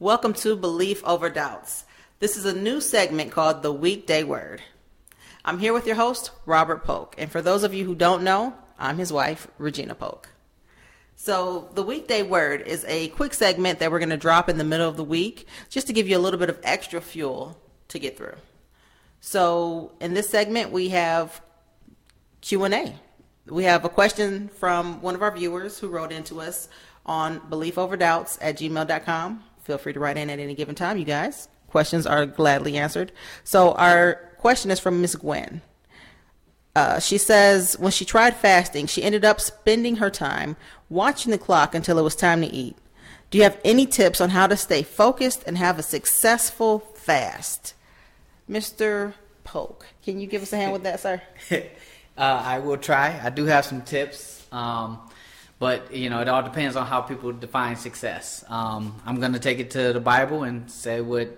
Welcome to Belief Over Doubts. This is a new segment called The Weekday Word. I'm here with your host, Robert Polk. And for those of you who don't know, I'm his wife, Regina Polk. So, the weekday word is a quick segment that we're going to drop in the middle of the week just to give you a little bit of extra fuel to get through. So, in this segment, we have Q&A. We have a question from one of our viewers who wrote into us on beliefoverdoubts at gmail.com. Feel free to write in at any given time, you guys. Questions are gladly answered. So, our question is from Miss Gwen. Uh, she says when she tried fasting, she ended up spending her time watching the clock until it was time to eat. Do you have any tips on how to stay focused and have a successful fast? Mr. Polk, can you give us a hand with that, sir? uh, I will try. I do have some tips, um, but you know it all depends on how people define success. Um, I'm going to take it to the Bible and say what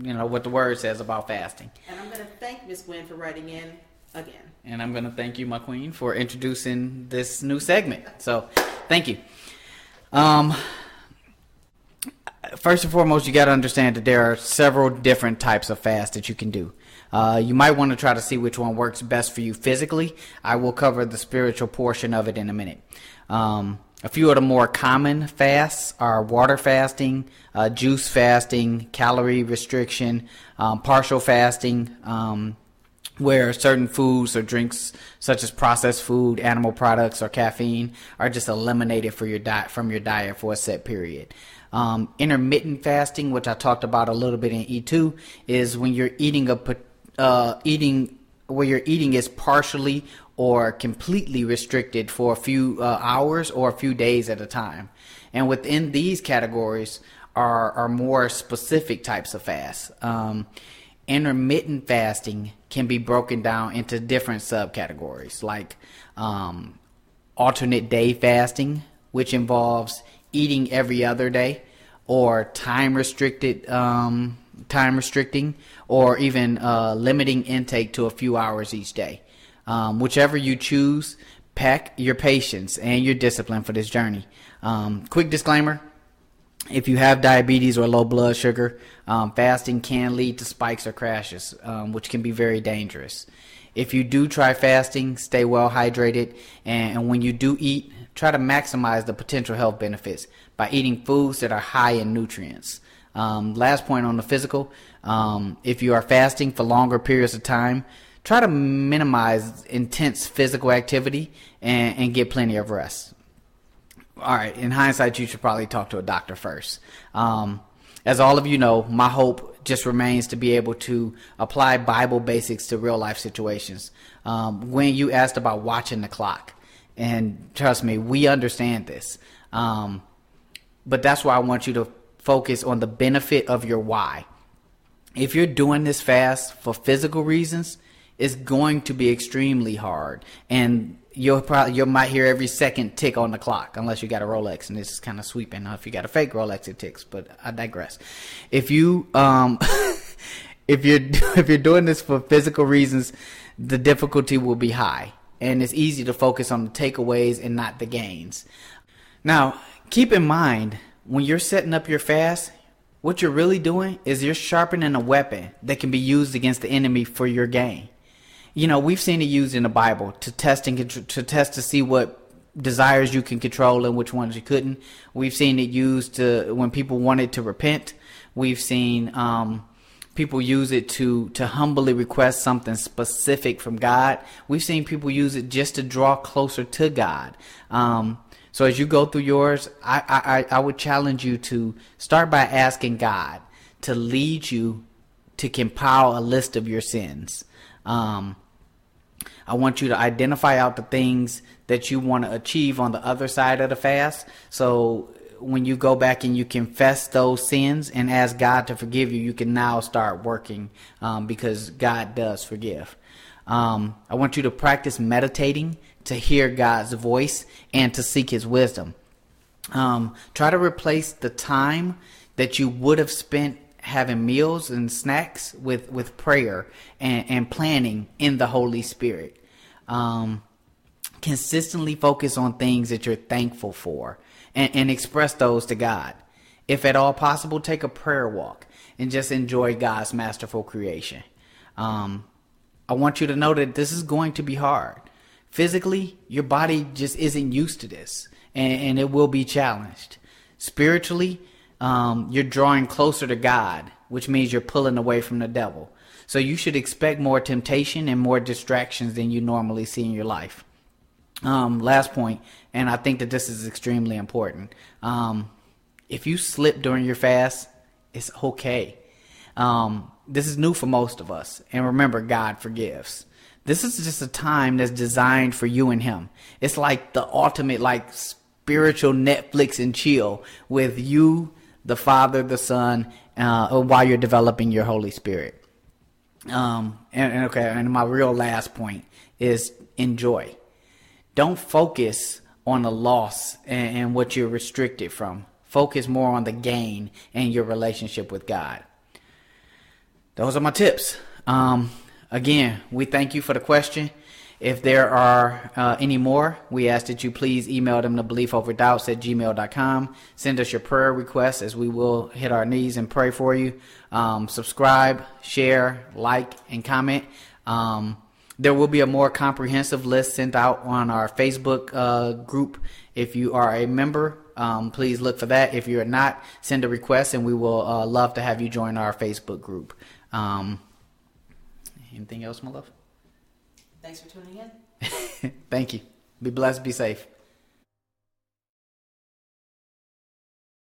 you know what the Word says about fasting. And I'm going to thank Miss Gwen for writing in again. And I'm going to thank you, my queen, for introducing this new segment. So, thank you. Um, first and foremost, you got to understand that there are several different types of fast that you can do. Uh, you might want to try to see which one works best for you physically. I will cover the spiritual portion of it in a minute. Um, a few of the more common fasts are water fasting, uh, juice fasting, calorie restriction, um, partial fasting, um, where certain foods or drinks such as processed food, animal products, or caffeine are just eliminated for your diet from your diet for a set period. Um, intermittent fasting, which I talked about a little bit in E2, is when you're eating a uh, eating where your eating is partially or completely restricted for a few uh, hours or a few days at a time. And within these categories are are more specific types of fasts. Um, intermittent fasting can be broken down into different subcategories, like um, alternate day fasting, which involves eating every other day, or time restricted um, time restricting, or even uh, limiting intake to a few hours each day. Um, whichever you choose, pack your patience and your discipline for this journey. Um, quick disclaimer if you have diabetes or low blood sugar, um, fasting can lead to spikes or crashes, um, which can be very dangerous. If you do try fasting, stay well hydrated, and, and, when you do eat, try to maximize the potential health benefits by eating foods that are high in nutrients. Um, last point on the physical um, if you are fasting for longer periods of time, try to minimize intense physical activity and, and get plenty of rest all right, in hindsight, you should probably talk to a doctor first. Um, as all of you know, my hope just remains to be able to apply Bible basics to real life situations. Um, when you asked about watching the clock, and trust me, we understand this. Um, but that's why I want you to focus on the benefit of your why. If you're doing this fast for physical reasons, it's going to be extremely hard. And you'll probably you might hear every second tick on the clock unless you got a Rolex and it's kind of sweeping. If you got a fake Rolex, it ticks. But I digress. If you um, if you're if you're doing this for physical reasons, the difficulty will be high, and it's easy to focus on the takeaways and not the gains. Now, keep in mind when you're setting up your fast. What you're really doing is you're sharpening a weapon that can be used against the enemy for your gain you know, we've seen it used in the Bible to test and to test to see what desires you can control and which ones you couldn't. We've seen it used to when people wanted to repent. We've seen um, people use it to to humbly request something specific from God. We've seen people use it just to draw closer to God. Um, so as you go through yours, I, I, I would challenge you to start by asking God to lead you to compile a list of your sins. Um, I want you to identify out the things that you want to achieve on the other side of the fast. So when you go back and you confess those sins and ask God to forgive you, you can now start working um, because God does forgive. Um, I want you to practice meditating to hear God's voice and to seek His wisdom. Um, try to replace the time that you would have spent having meals and snacks with, with prayer and, and planning in the Holy Spirit. Um, consistently focus on things that you're thankful for and, and express those to God. if at all possible, take a prayer walk and just enjoy God's masterful creation. Um, I want you to know that this is going to be hard. Physically, your body just isn't used to this, and, and it will be challenged. Spiritually, um, you're drawing closer to God, which means you're pulling away from the devil. So you should expect more temptation and more distractions than you normally see in your life. Um, last point, and I think that this is extremely important. Um, if you slip during your fast, it's okay. Um, this is new for most of us. And remember, God forgives. This is just a time that's designed for you and Him. It's like the ultimate, like, spiritual Netflix and chill with you, the Father, the Son, uh, while you're developing your Holy Spirit. Um, and, and okay, and my real last point is enjoy. Don't focus on the loss and, and what you're restricted from. Focus more on the gain and your relationship with God. Those are my tips. Um, again, we thank you for the question. If there are uh, any more, we ask that you please email them to beliefoverdoubts at gmail.com. Send us your prayer requests as we will hit our knees and pray for you. Um, subscribe, share, like, and comment. Um, there will be a more comprehensive list sent out on our Facebook uh, group. If you are a member, um, please look for that. If you're not, send a request and we will uh, love to have you join our Facebook group. Um, anything else, my love? Thanks for tuning in. Thank you. Be blessed, be safe.